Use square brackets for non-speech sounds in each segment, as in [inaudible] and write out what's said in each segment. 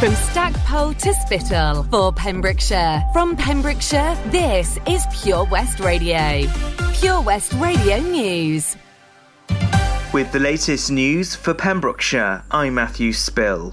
From Stackpole to Spittal for Pembrokeshire. From Pembrokeshire, this is Pure West Radio. Pure West Radio News. With the latest news for Pembrokeshire, I'm Matthew Spill.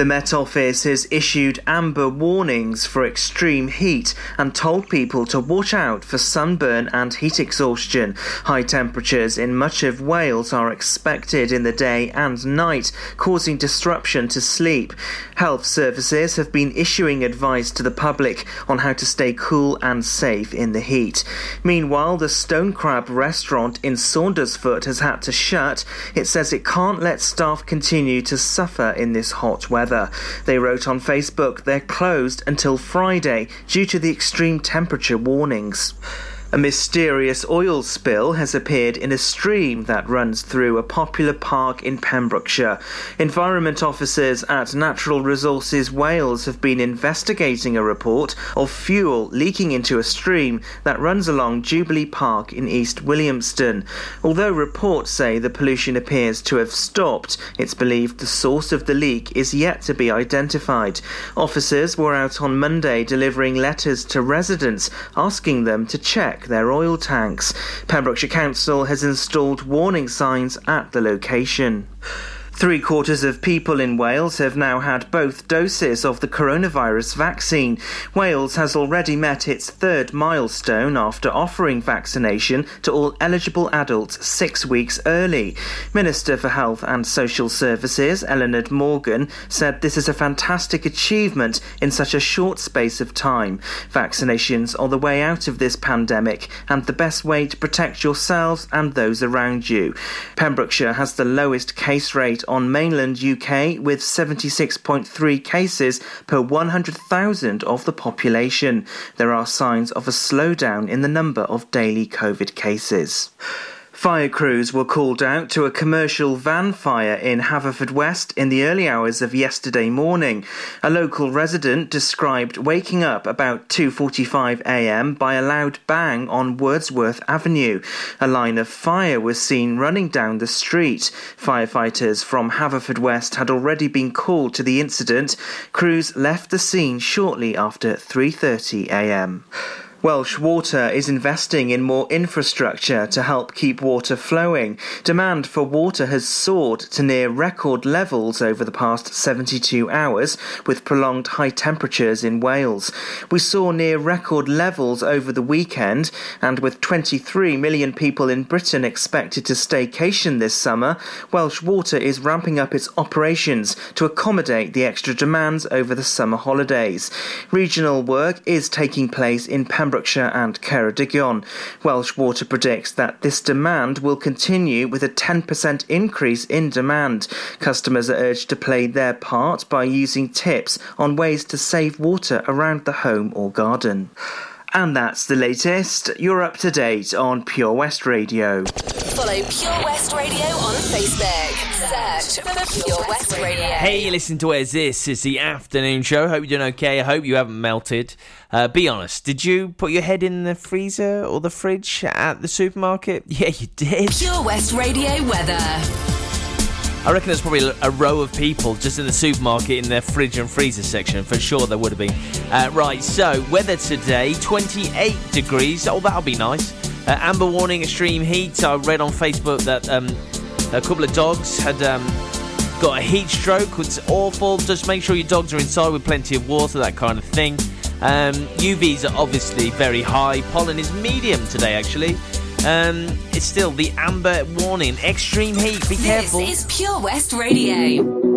The Met Office has issued amber warnings for extreme heat and told people to watch out for sunburn and heat exhaustion. High temperatures in much of Wales are expected in the day and night, causing disruption to sleep. Health services have been issuing advice to the public on how to stay cool and safe in the heat. Meanwhile, the Stone Crab restaurant in Saundersfoot has had to shut. It says it can't let staff continue to suffer in this hot weather weather. They wrote on Facebook they're closed until Friday due to the extreme temperature warnings. A mysterious oil spill has appeared in a stream that runs through a popular park in Pembrokeshire. Environment officers at Natural Resources Wales have been investigating a report of fuel leaking into a stream that runs along Jubilee Park in East Williamston. Although reports say the pollution appears to have stopped, it's believed the source of the leak is yet to be identified. Officers were out on Monday delivering letters to residents asking them to check check their oil tanks. Pembrokeshire Council has installed warning signs at the location. Three quarters of people in Wales have now had both doses of the coronavirus vaccine. Wales has already met its third milestone after offering vaccination to all eligible adults six weeks early. Minister for Health and Social Services, Eluned Morgan, said this is a fantastic achievement in such a short space of time. Vaccinations are the way out of this pandemic and the best way to protect yourselves and those around you. Pembrokeshire has the lowest case rate on mainland UK with 76.3 cases per 100,000 of the population. There are signs of a slowdown in the number of daily COVID cases. Fire crews were called out to a commercial van fire in Haverfordwest in the early hours of yesterday morning. A local resident described waking up about 2:45 a.m. by a loud bang on Wordsworth Avenue. A line of fire was seen running down the street. Firefighters from Haverfordwest had already been called to the incident. Crews left the scene shortly after 3:30 a.m. Welsh Water is investing in more infrastructure to help keep water flowing. Demand for water has soared to near record levels over the past 72 hours, with prolonged high temperatures in Wales. We saw near record levels over the weekend, and with 23 million people in Britain expected to staycation this summer, Welsh Water is ramping up its operations to accommodate the extra demands over the summer holidays. Regional work is taking place in Pembrokeshire and Ceredigion. Welsh Water predicts that this demand will continue with a 10% increase in demand. Customers are urged to play their part by using tips on ways to save water around the home or garden. And that's the latest. You're up to date on Pure West Radio. Follow Pure West Radio on Facebook. Search for Pure West Radio. Hey, listen to Where's This? It's the afternoon show. Hope you're doing okay. I hope you haven't melted. Uh, be honest, did you put your head in the freezer or the fridge at the supermarket? [laughs] Yeah, you did. Pure West Radio weather. I reckon there's probably a row of people just in the supermarket in their fridge and freezer section. For sure, there would have been. Uh, right, so weather today 28 degrees. Oh, that'll be nice. Uh, amber warning, extreme heat. I read on Facebook that um, a couple of dogs had um, got a heat stroke. It's awful. Just make sure your dogs are inside with plenty of water, that kind of thing. Um, UVs are obviously very high. Pollen is medium today, actually. Um, it's still the amber warning. Extreme heat. Be careful. This is Pure West Radio.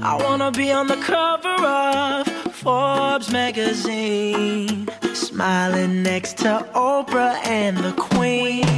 I wanna be on the cover of Forbes magazine, smiling next to Oprah and the Queen.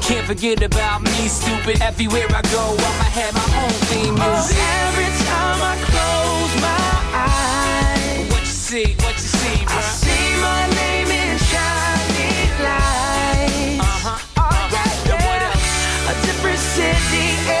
can't forget about me, stupid. Everywhere I go, I'ma have my own theme Oh, music. every time I close my eyes, What you see? What you see, bro? I see my name in shining lights. Uh-huh. Oh, yeah, yeah. A different city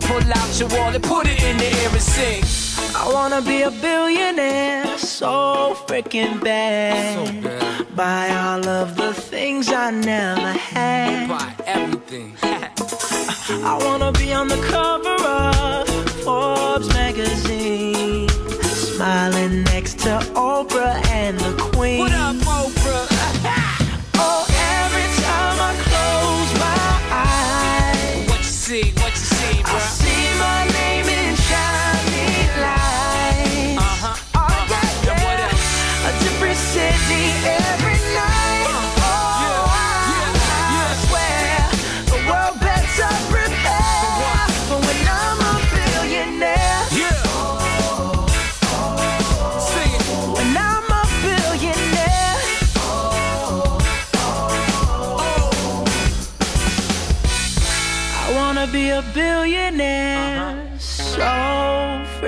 pull out your wallet, put it in the air and sing. I wanna be a billionaire so freaking bad. Buy all of the things I never had. Buy everything. [laughs] I wanna be on the cover of Forbes magazine, smiling next to Oprah and the Queen. what up, Oprah? [laughs] Oh, every time I close my eyes, what you see? What you see,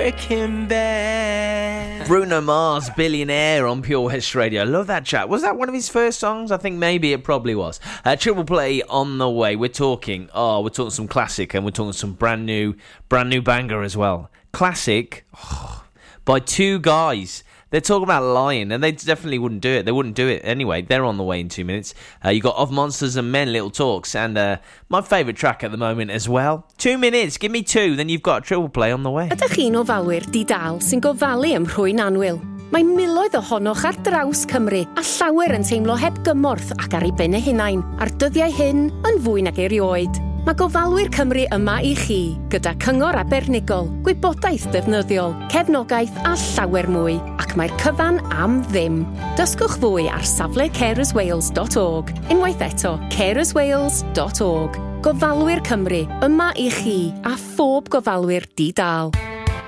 freaking bad. Bruno Mars, Billionaire on Pure West Radio. Love that chat. Was that one of his first songs? I think maybe it probably was. Uh, triple play on the way. We're talking, oh, we're talking some classic and we're talking some brand new, brand new banger as well. Classic oh, [sighs] by two guys. They're talking about lying, and they definitely wouldn't do it. They wouldn't do it anyway. They're on the way in two minutes. Uh, you got Of Monsters and Men, Little Talks, and uh, my favourite track at the moment as well. Two minutes, give me two, then you've got a triple play on the way. Ydych chi'n ofalwyr di-dal sy'n gofalu rhwy'n anwyl? Mae miloedd ohonoch ar draws Cymru a llawer yn teimlo heb gymorth ac ar ei ben hunain a'r dyddiau hyn yn fwy nag erioed. Mae gofalwyr Cymru yma i chi, gyda cyngor abernigol, gwybodaeth defnyddiol, cefnogaeth a llawer mwy, ac mae'r cyfan am ddim. Dysgwch fwy ar safle carerswales.org, unwaith eto carerswales.org. Gofalwyr Cymru, yma i chi a phob gofalwyr di-dal.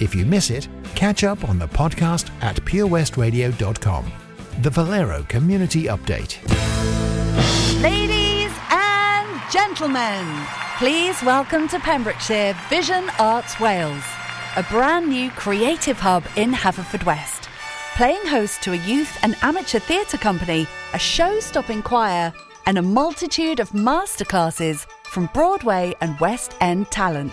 If you miss it, catch up on the podcast at purewestradio.com. The Valero Community Update. Ladies and gentlemen, please welcome to Pembrokeshire Vision Arts Wales, a brand new creative hub in Haverfordwest. Playing host to a youth and amateur theatre company, a show stopping choir, and a multitude of masterclasses from Broadway and West End talent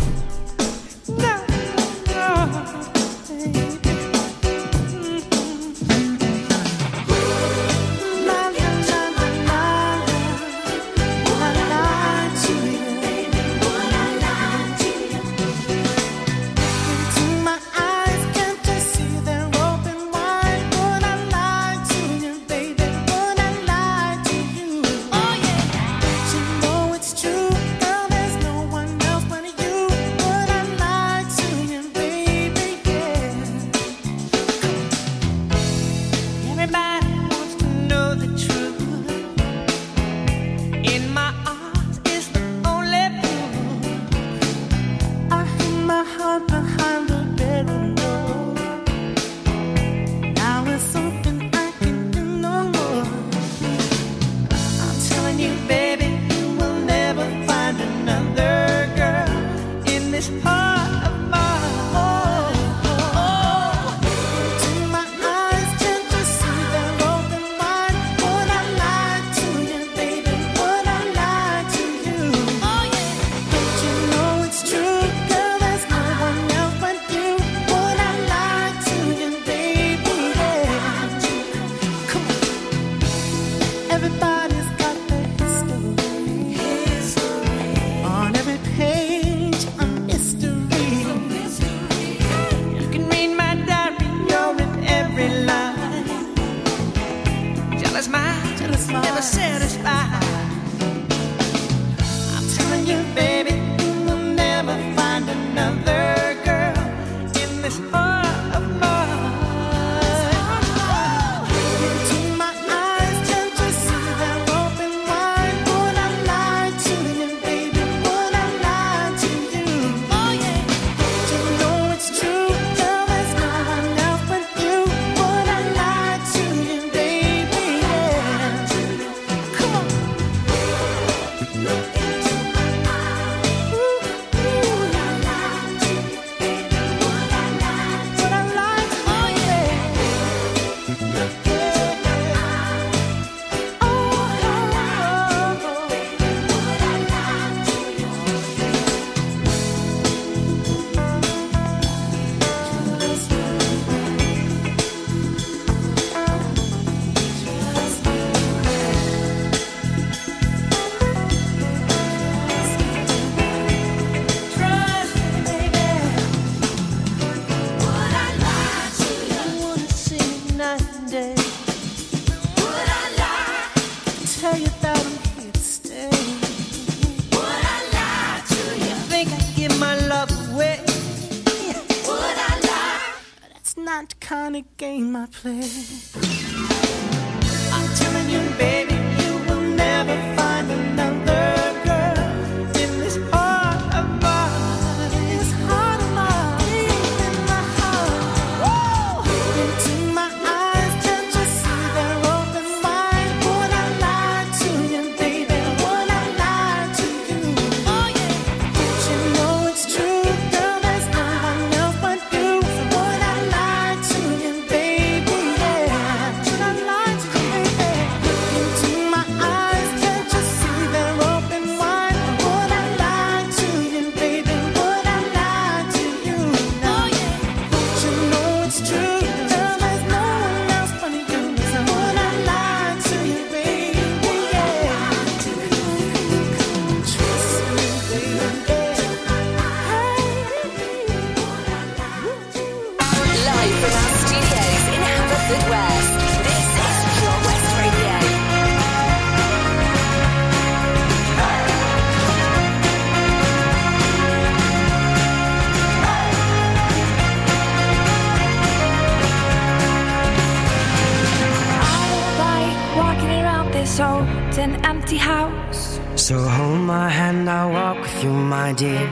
told an empty house. So hold my hand, I'll walk with you, my dear.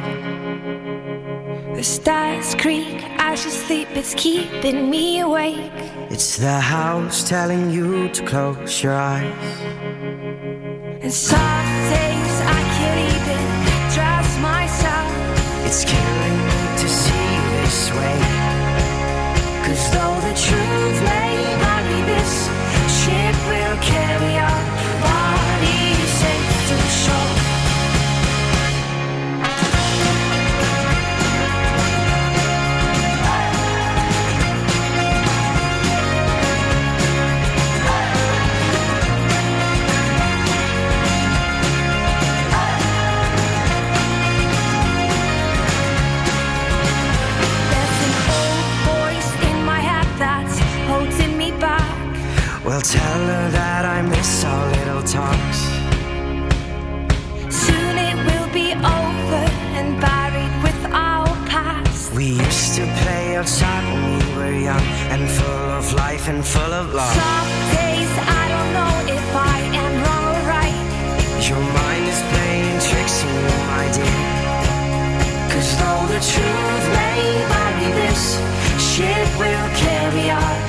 The stars creak as you sleep, it's keeping me awake. It's the house telling you to close your eyes. And some things I can't even trust myself. It's killing me to see this way. Cause though the truth may be this ship will carry on. Well, tell her that I miss our little talks. Outside when we were young and full of life and full of love. Some days I don't know if I am wrong or right. Your mind is playing tricks on you, my dear. Cause though the truth may vary, this ship will carry our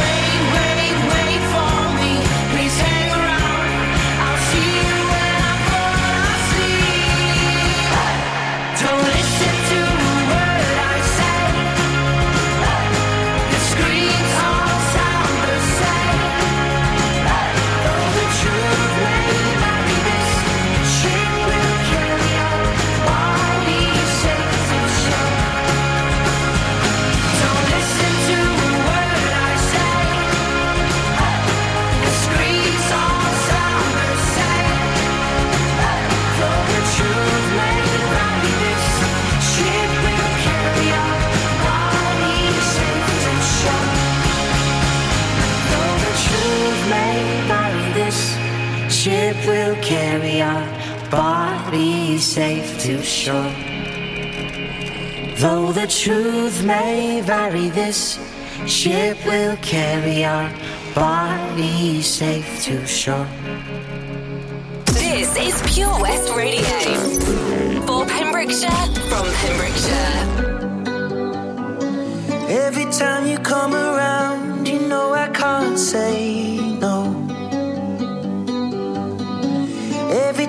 carry our bodies safe to shore. Though the truth may vary, this ship will carry our bodies safe to shore. This is Pure West Radio. For Pembrokeshire, from Pembrokeshire. Every time you come around, you know I can't say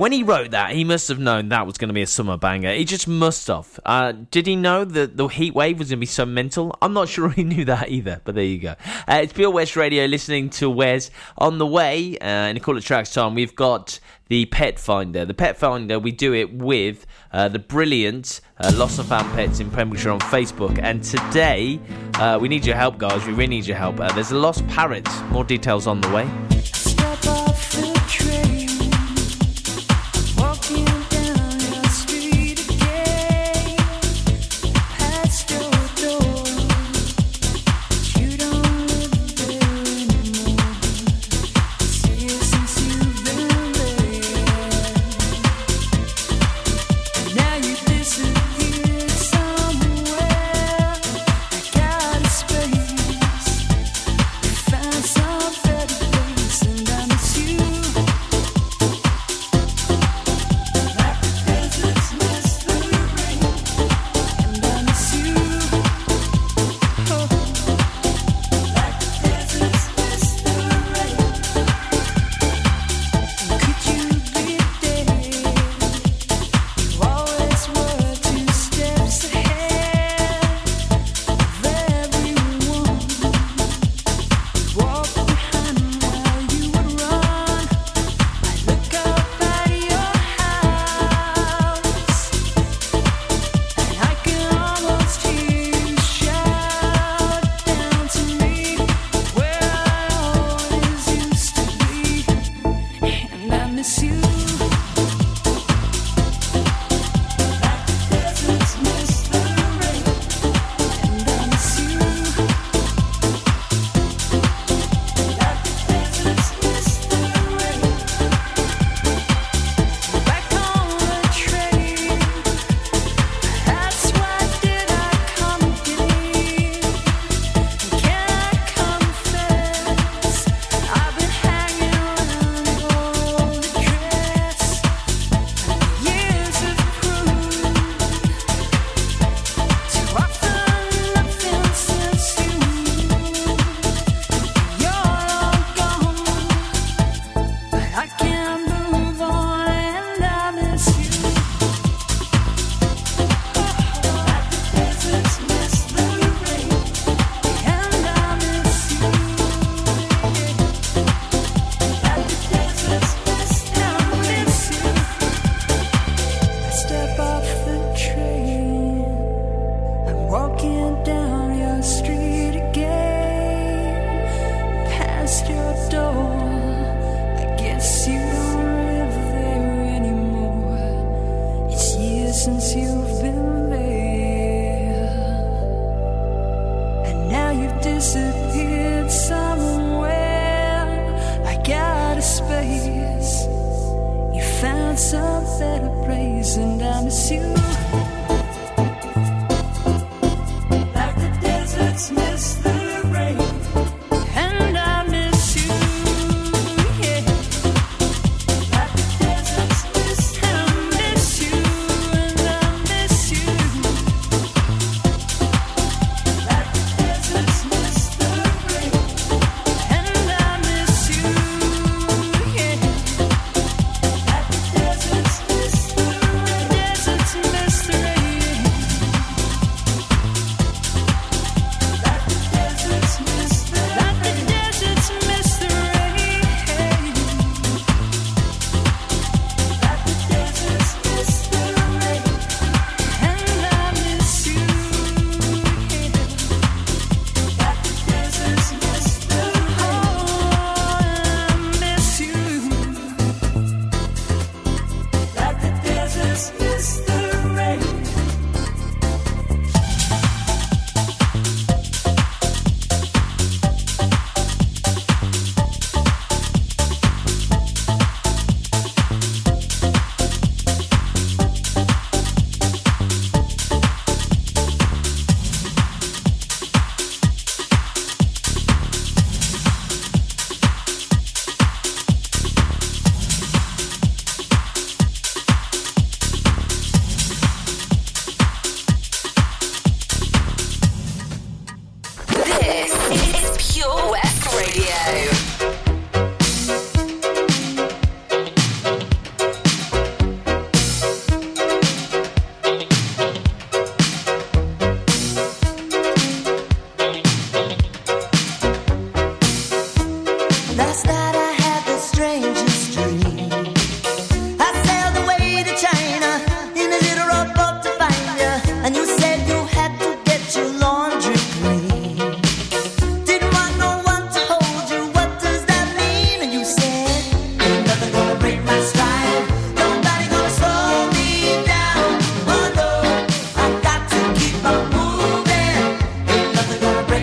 when he wrote that, he must have known that was going to be a summer banger. He just must have. Uh, did he know that the heat wave was going to be so mental? I'm not [laughs] sure he knew that either, but there you go. Uh, it's Pure West Radio listening to Wes. On the way, uh, in a call of tracks time, we've got the pet finder. The pet finder, we do it with uh, the brilliant uh, Lost of Found Pets in Pembrokeshire on Facebook. And today, uh, we need your help, guys. We really need your help. Uh, there's a lost parrot. More details on the way.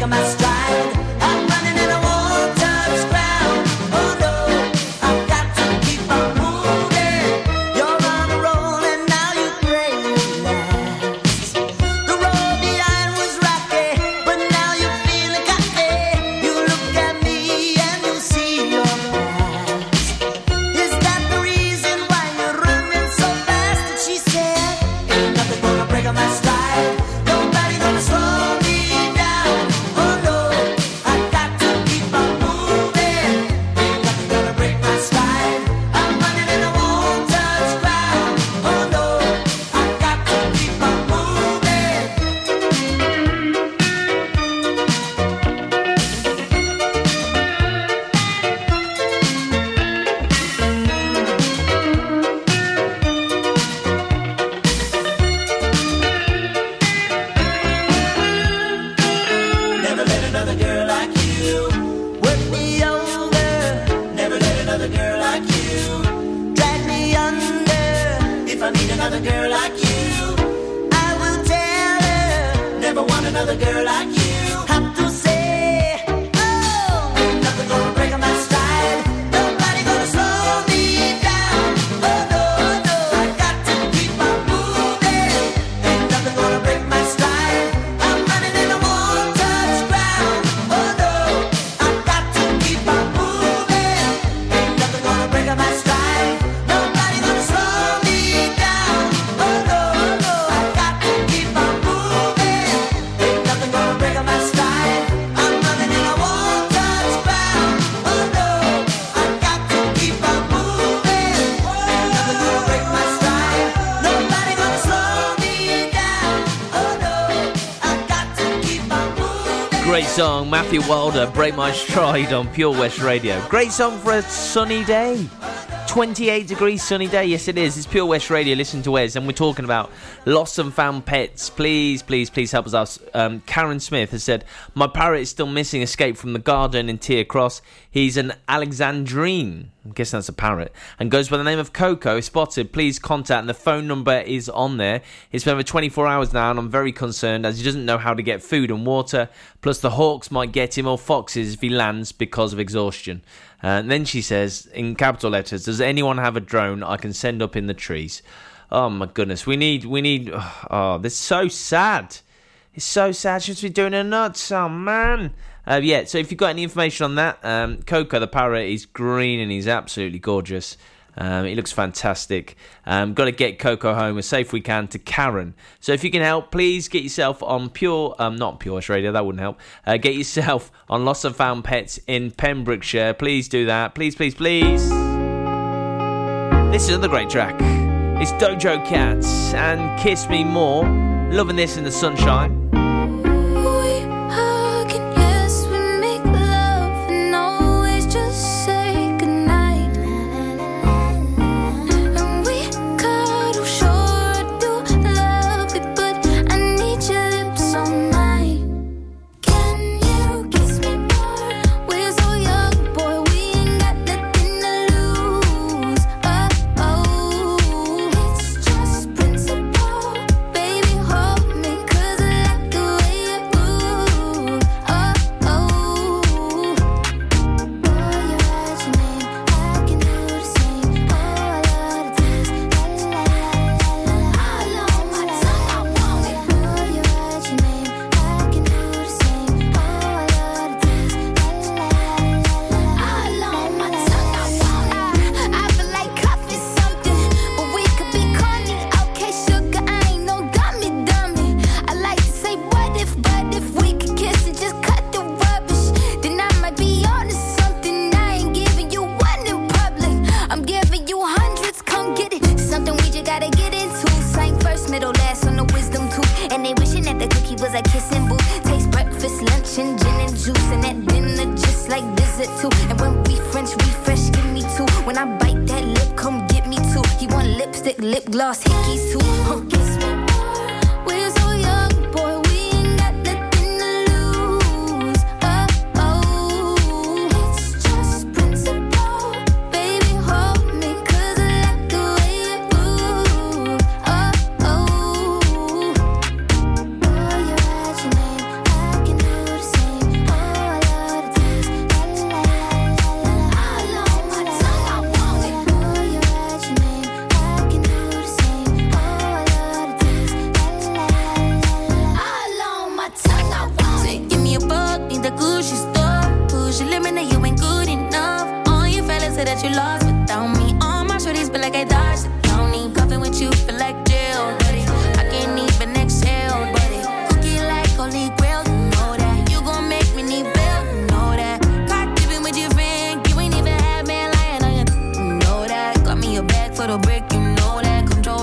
My stride. Great song, Matthew Wilder, Break My Stride on Pure West Radio. Great song for a sunny day. 28 degrees sunny day, yes it is. It's Pure West Radio, listen to Wes, and we're talking about lost and found pets. Please, please, please help us out. Um, Karen Smith has said, My parrot is still missing, escaped from the garden in Tiers Cross. He's an Alexandrine, I guess that's a parrot, and goes by the name of Coco. Spotted, please contact, and the phone number is on there. It's been over 24 hours now, and I'm very concerned as he doesn't know how to get food and water. Plus, the hawks might get him or foxes if he lands because of exhaustion. Uh, and then she says, in capital letters, Does anyone have a drone I can send up in the trees? Oh my goodness, we need, we need. [sighs] Oh, this is so sad. It's so sad. She must be doing her nuts. Oh man. Uh, yeah. So if you've got any information on that, um, Coco the parrot is green and he's absolutely gorgeous. Um, he looks fantastic. Um, got to get Coco home as safe we can to Karen. So if you can help, please get yourself on Pure, um, not Pure Radio, that wouldn't help. Uh, get yourself on Lost and Found Pets in Pembrokeshire. Please do that. Please, please, please. This is another great track. It's Doja Cats and Kiss Me More. Loving this in the sunshine.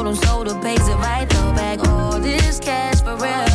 told him sold the pace if I throw back all this cash for real.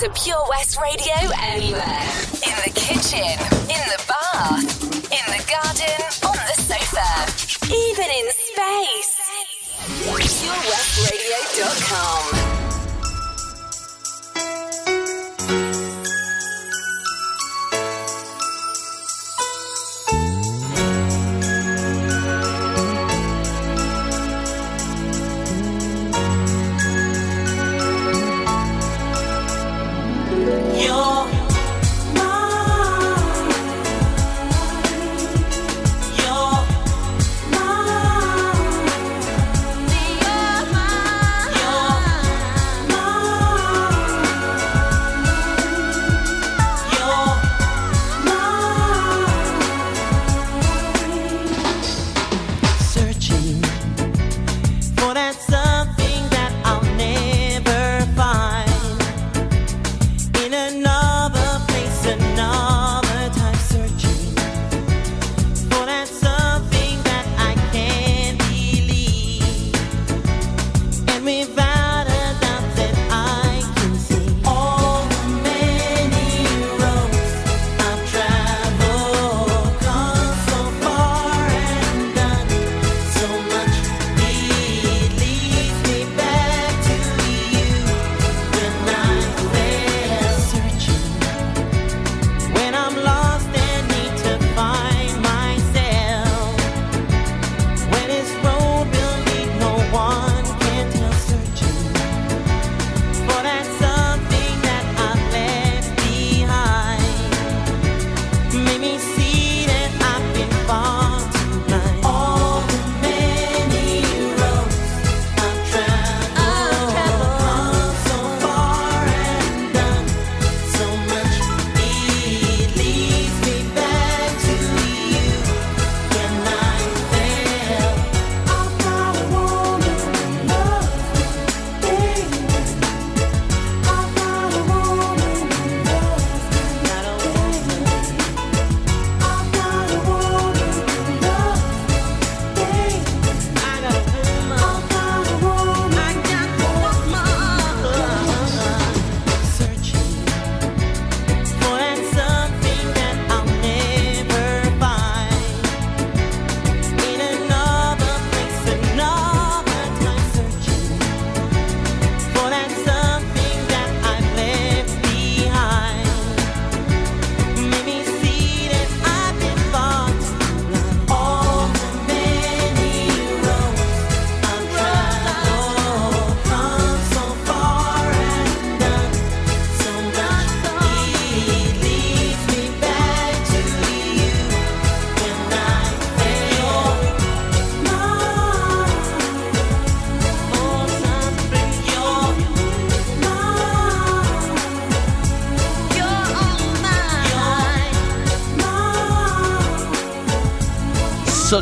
to Pure West Radio anywhere. In the kitchen, in the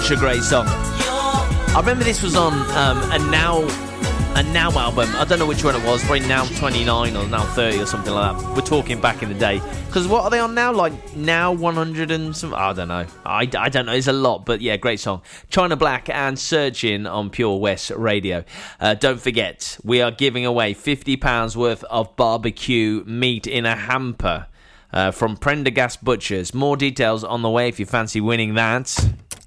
Such a great song. I remember this was on um, a now a now album. I don't know which one it was. Probably now 29 or now 30 or something like that. We're talking back in the day. Because what are they on now? Like now 100 and some. I don't know. I, I don't know. It's a lot, but yeah, great song. China Black and Searching on Pure West Radio. Uh, don't forget, we are giving away 50 pounds worth of barbecue meat in a hamper. Uh, from Prendergast Butchers. More details on the way if you fancy winning that.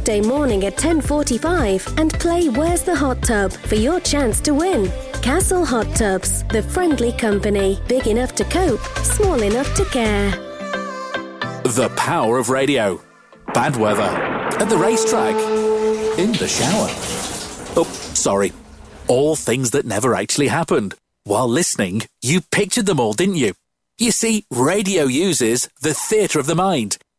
weekday morning at 10:45 and play Where's the Hot Tub for your chance to win. Castle Hot Tubs, the friendly company, big enough to cope, small enough to care. The power of radio. Bad weather. At the racetrack. In the shower. Oh, sorry. All things that never actually happened. While listening, you pictured them all, didn't you? You see, radio uses the theatre of the mind.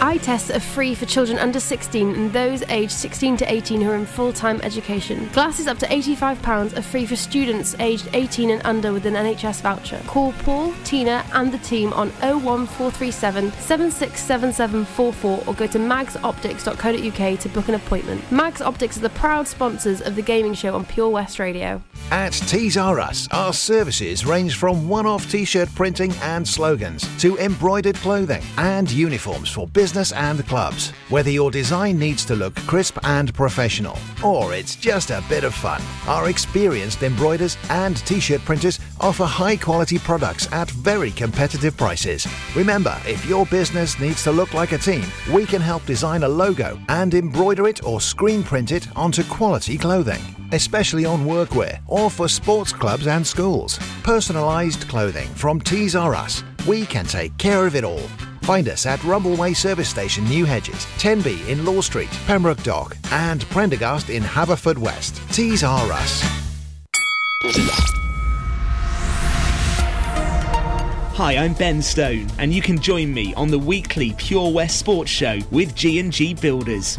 Eye tests are free for children under 16 and those aged 16 to 18 who are in full time education. Glasses up to £85 are free for students aged 18 and under with an NHS voucher. Call Paul, Tina, and the team on 01437 767744 or go to magsoptics.co.uk to book an appointment. Mags Optics are the proud sponsors of the gaming show on Pure West Radio. At Tees R Us, our services range from one off t shirt printing and slogans to embroidered clothing and uniforms for business and clubs. Whether your design needs to look crisp and professional or it's just a bit of fun, our experienced embroiders and t shirt printers offer high quality products at very competitive prices. Remember, if your business needs to look like a team, we can help design a logo and embroider it or screen print it onto quality clothing especially on workwear or for sports clubs and schools. Personalised clothing from Tees R Us. We can take care of it all. Find us at Rumbleway Service Station, New Hedges, 10B in Law Street, Pembroke Dock, and Prendergast in Haverfordwest. Tees R Us. Hi, I'm Ben Stone, and you can join me on the weekly Pure West Sports Show with G&G Builders.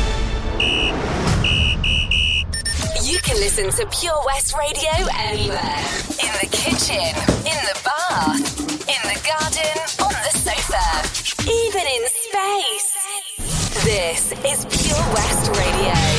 can listen to Pure West Radio anywhere. In the kitchen, in the bath, in the garden, on the sofa, even in space. This is Pure West Radio.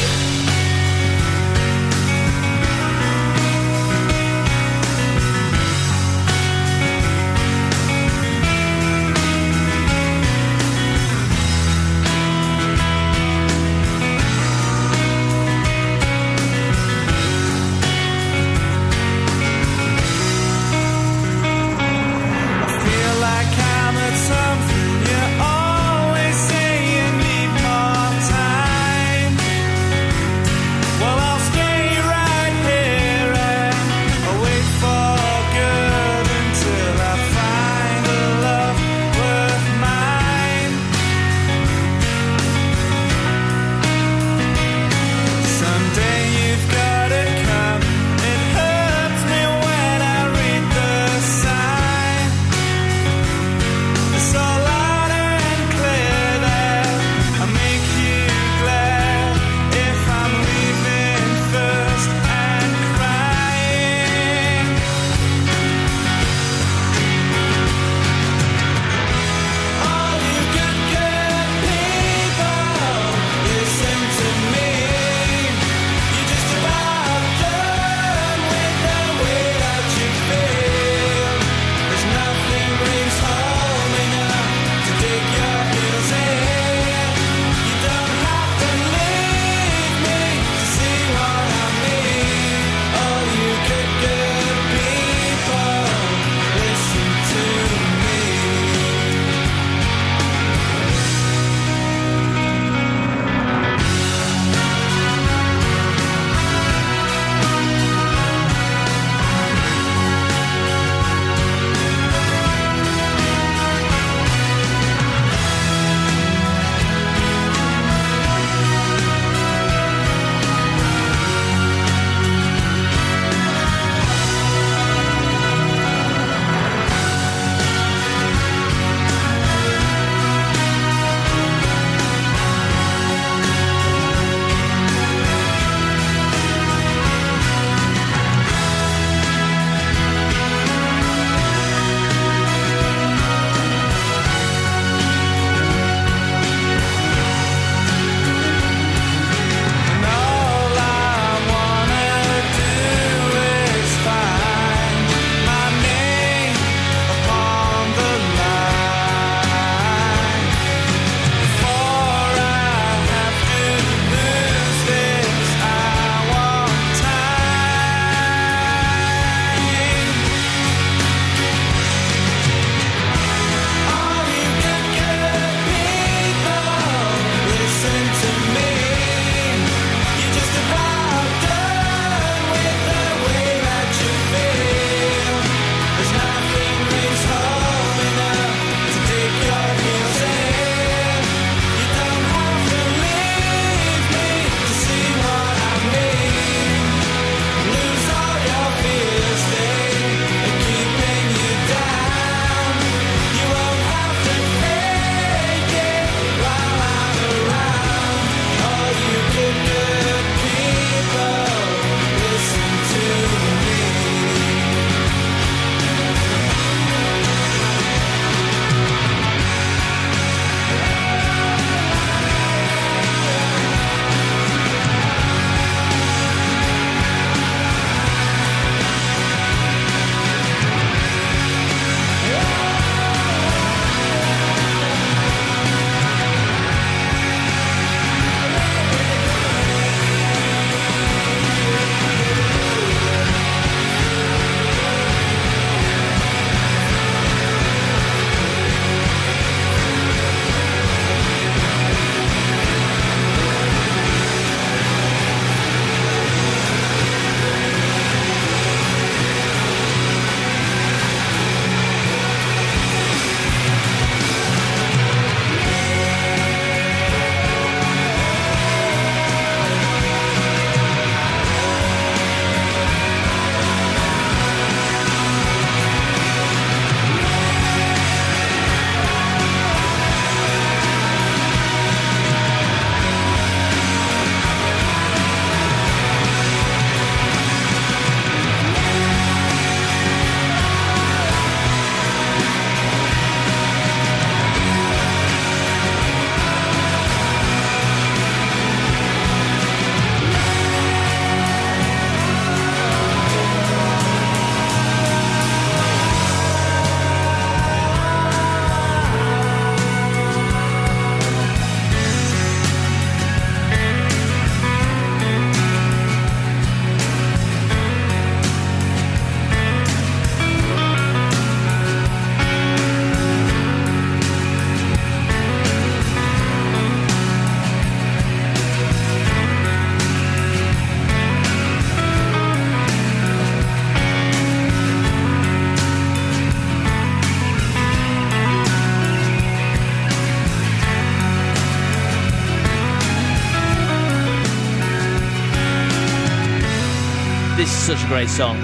Great song.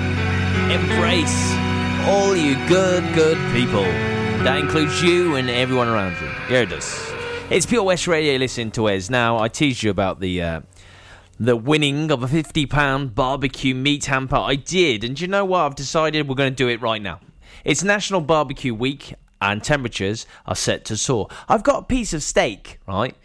Embrace all you good, good people. That includes you and everyone around you. Yeah, it does. It's Pure West Radio. Listen to Wes. Now, I teased you about the uh, the winning of a fifty pound barbecue meat hamper. I did, and you know what? I've decided we're going to do it right now. It's National Barbecue Week, and temperatures are set to soar. I've got a piece of steak, right?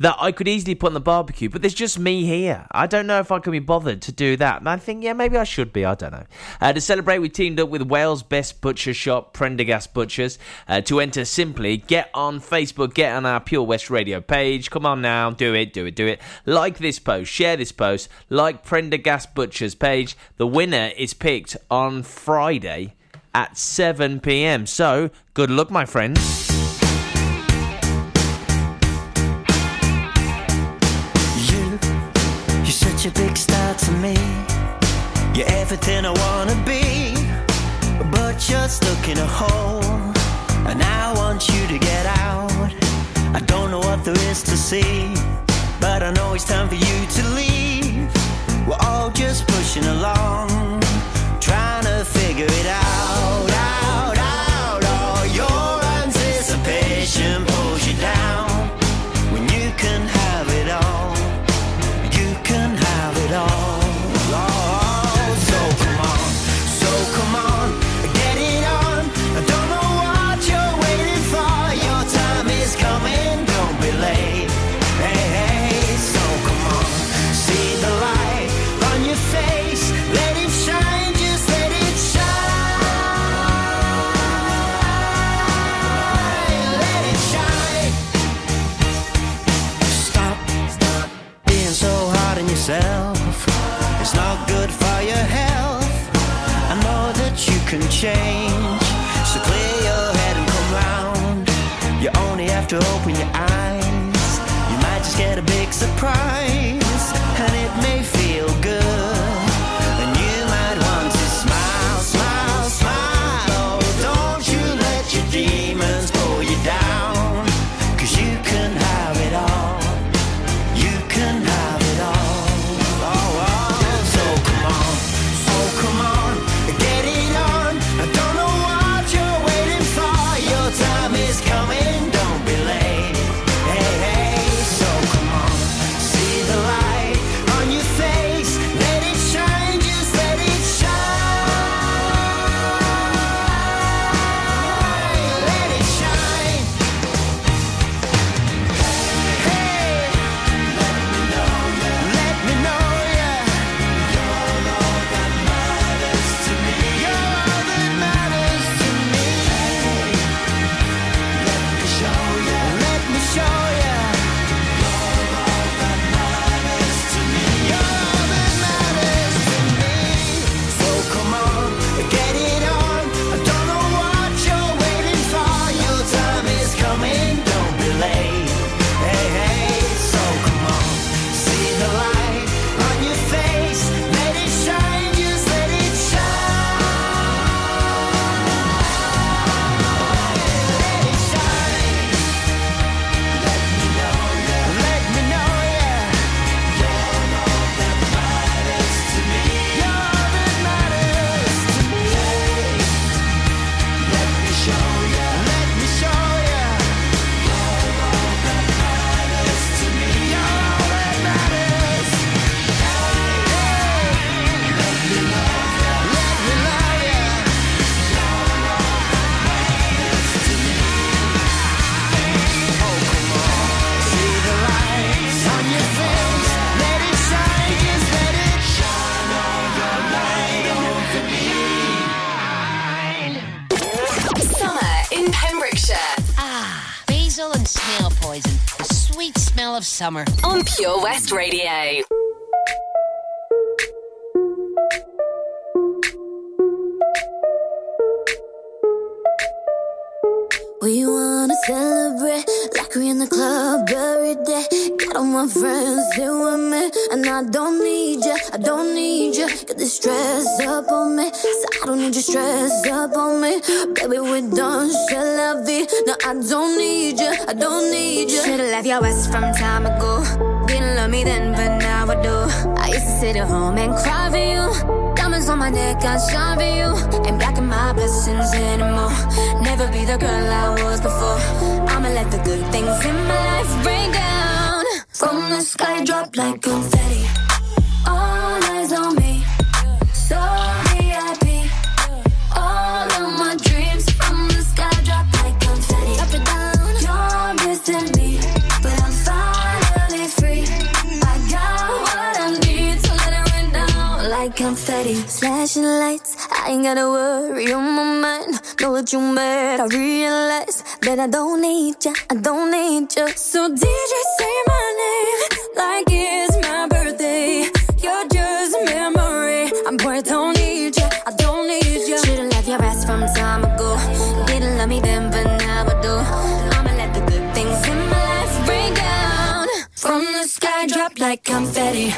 That I could easily put on the barbecue, but there's just me here. I don't know if I can be bothered to do that. And I think, yeah, maybe I should be. I don't know. Uh, to celebrate, we teamed up with Wales' best butcher shop, Prendergast Butchers. Uh, to enter, simply get on Facebook, get on our Pure West Radio page. Come on now, do it, do it, do it. Like this post, share this post, like Prendergast Butchers page. The winner is picked on Friday at 7 pm. So, good luck, my friends. Such a big star to me. You're everything I wanna be, but you're stuck in a hole, and I want you to get out. I don't know what there is to see, but I know it's time for you to leave. We're all just pushing along, trying to figure it out, can change. So clear your head and come round. You only have to open your eyes. You might just get a big surprise. And it may feel summer. On Pure West Radio. We wanna celebrate like we in the club every day. Got all my friends here with me, and I don't need this stress up on me, so I don't need you stress up on me. Baby, we're done, shall la. No, I don't need ya, I don't need ya. Should've left your ass from time ago. Didn't love me then, but now I do. I used to sit at home and cry for you. Diamonds on my neck, I shine for you. Ain't blocking my blessings anymore. Never be the girl I was before. I'ma let the good things in my life rain down. From the sky, drop like confetti. All eyes on me. Confetti. Up and down. You're missing me. But I'm finally free. I got what I need, so let it rain down like confetti. Flashing lights, I ain't gotta worry on my mind. Know what you mad, I realize that I don't need ya, I don't need ya. So DJ say my name like it's my birthday. You're your ass from time ago. Didn't love me then, but now I do. I'ma let the good things in my life rain down. From the sky, drop like confetti.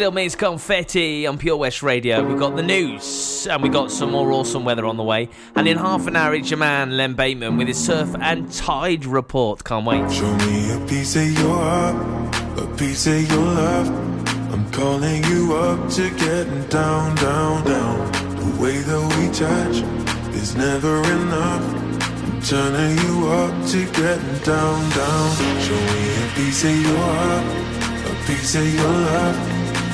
Little Mix Confetti on Pure West Radio. We've got the news and we've got some more awesome weather on the way. And in half an hour, it's your man Len Bateman with his surf and tide report. Can't wait. Show me a piece of your heart, a piece of your love. I'm calling you up to getting down, down, down. The way that we touch is never enough. I'm turning you up to getting down, down. Show me a piece of your heart, a piece of your love.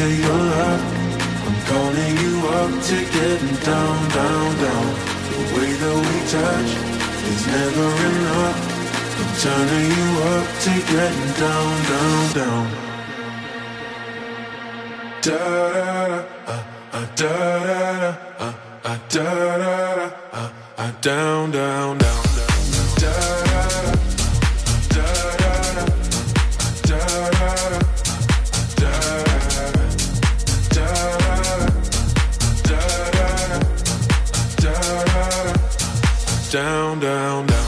of your love. I'm calling you up to getting down, down, down. The way that we touch is never enough. I'm turning you up to getting down, down, down. Da da da, uh, uh, da da da, uh, uh, da da da, uh, uh, down, down, down. Down, down, down.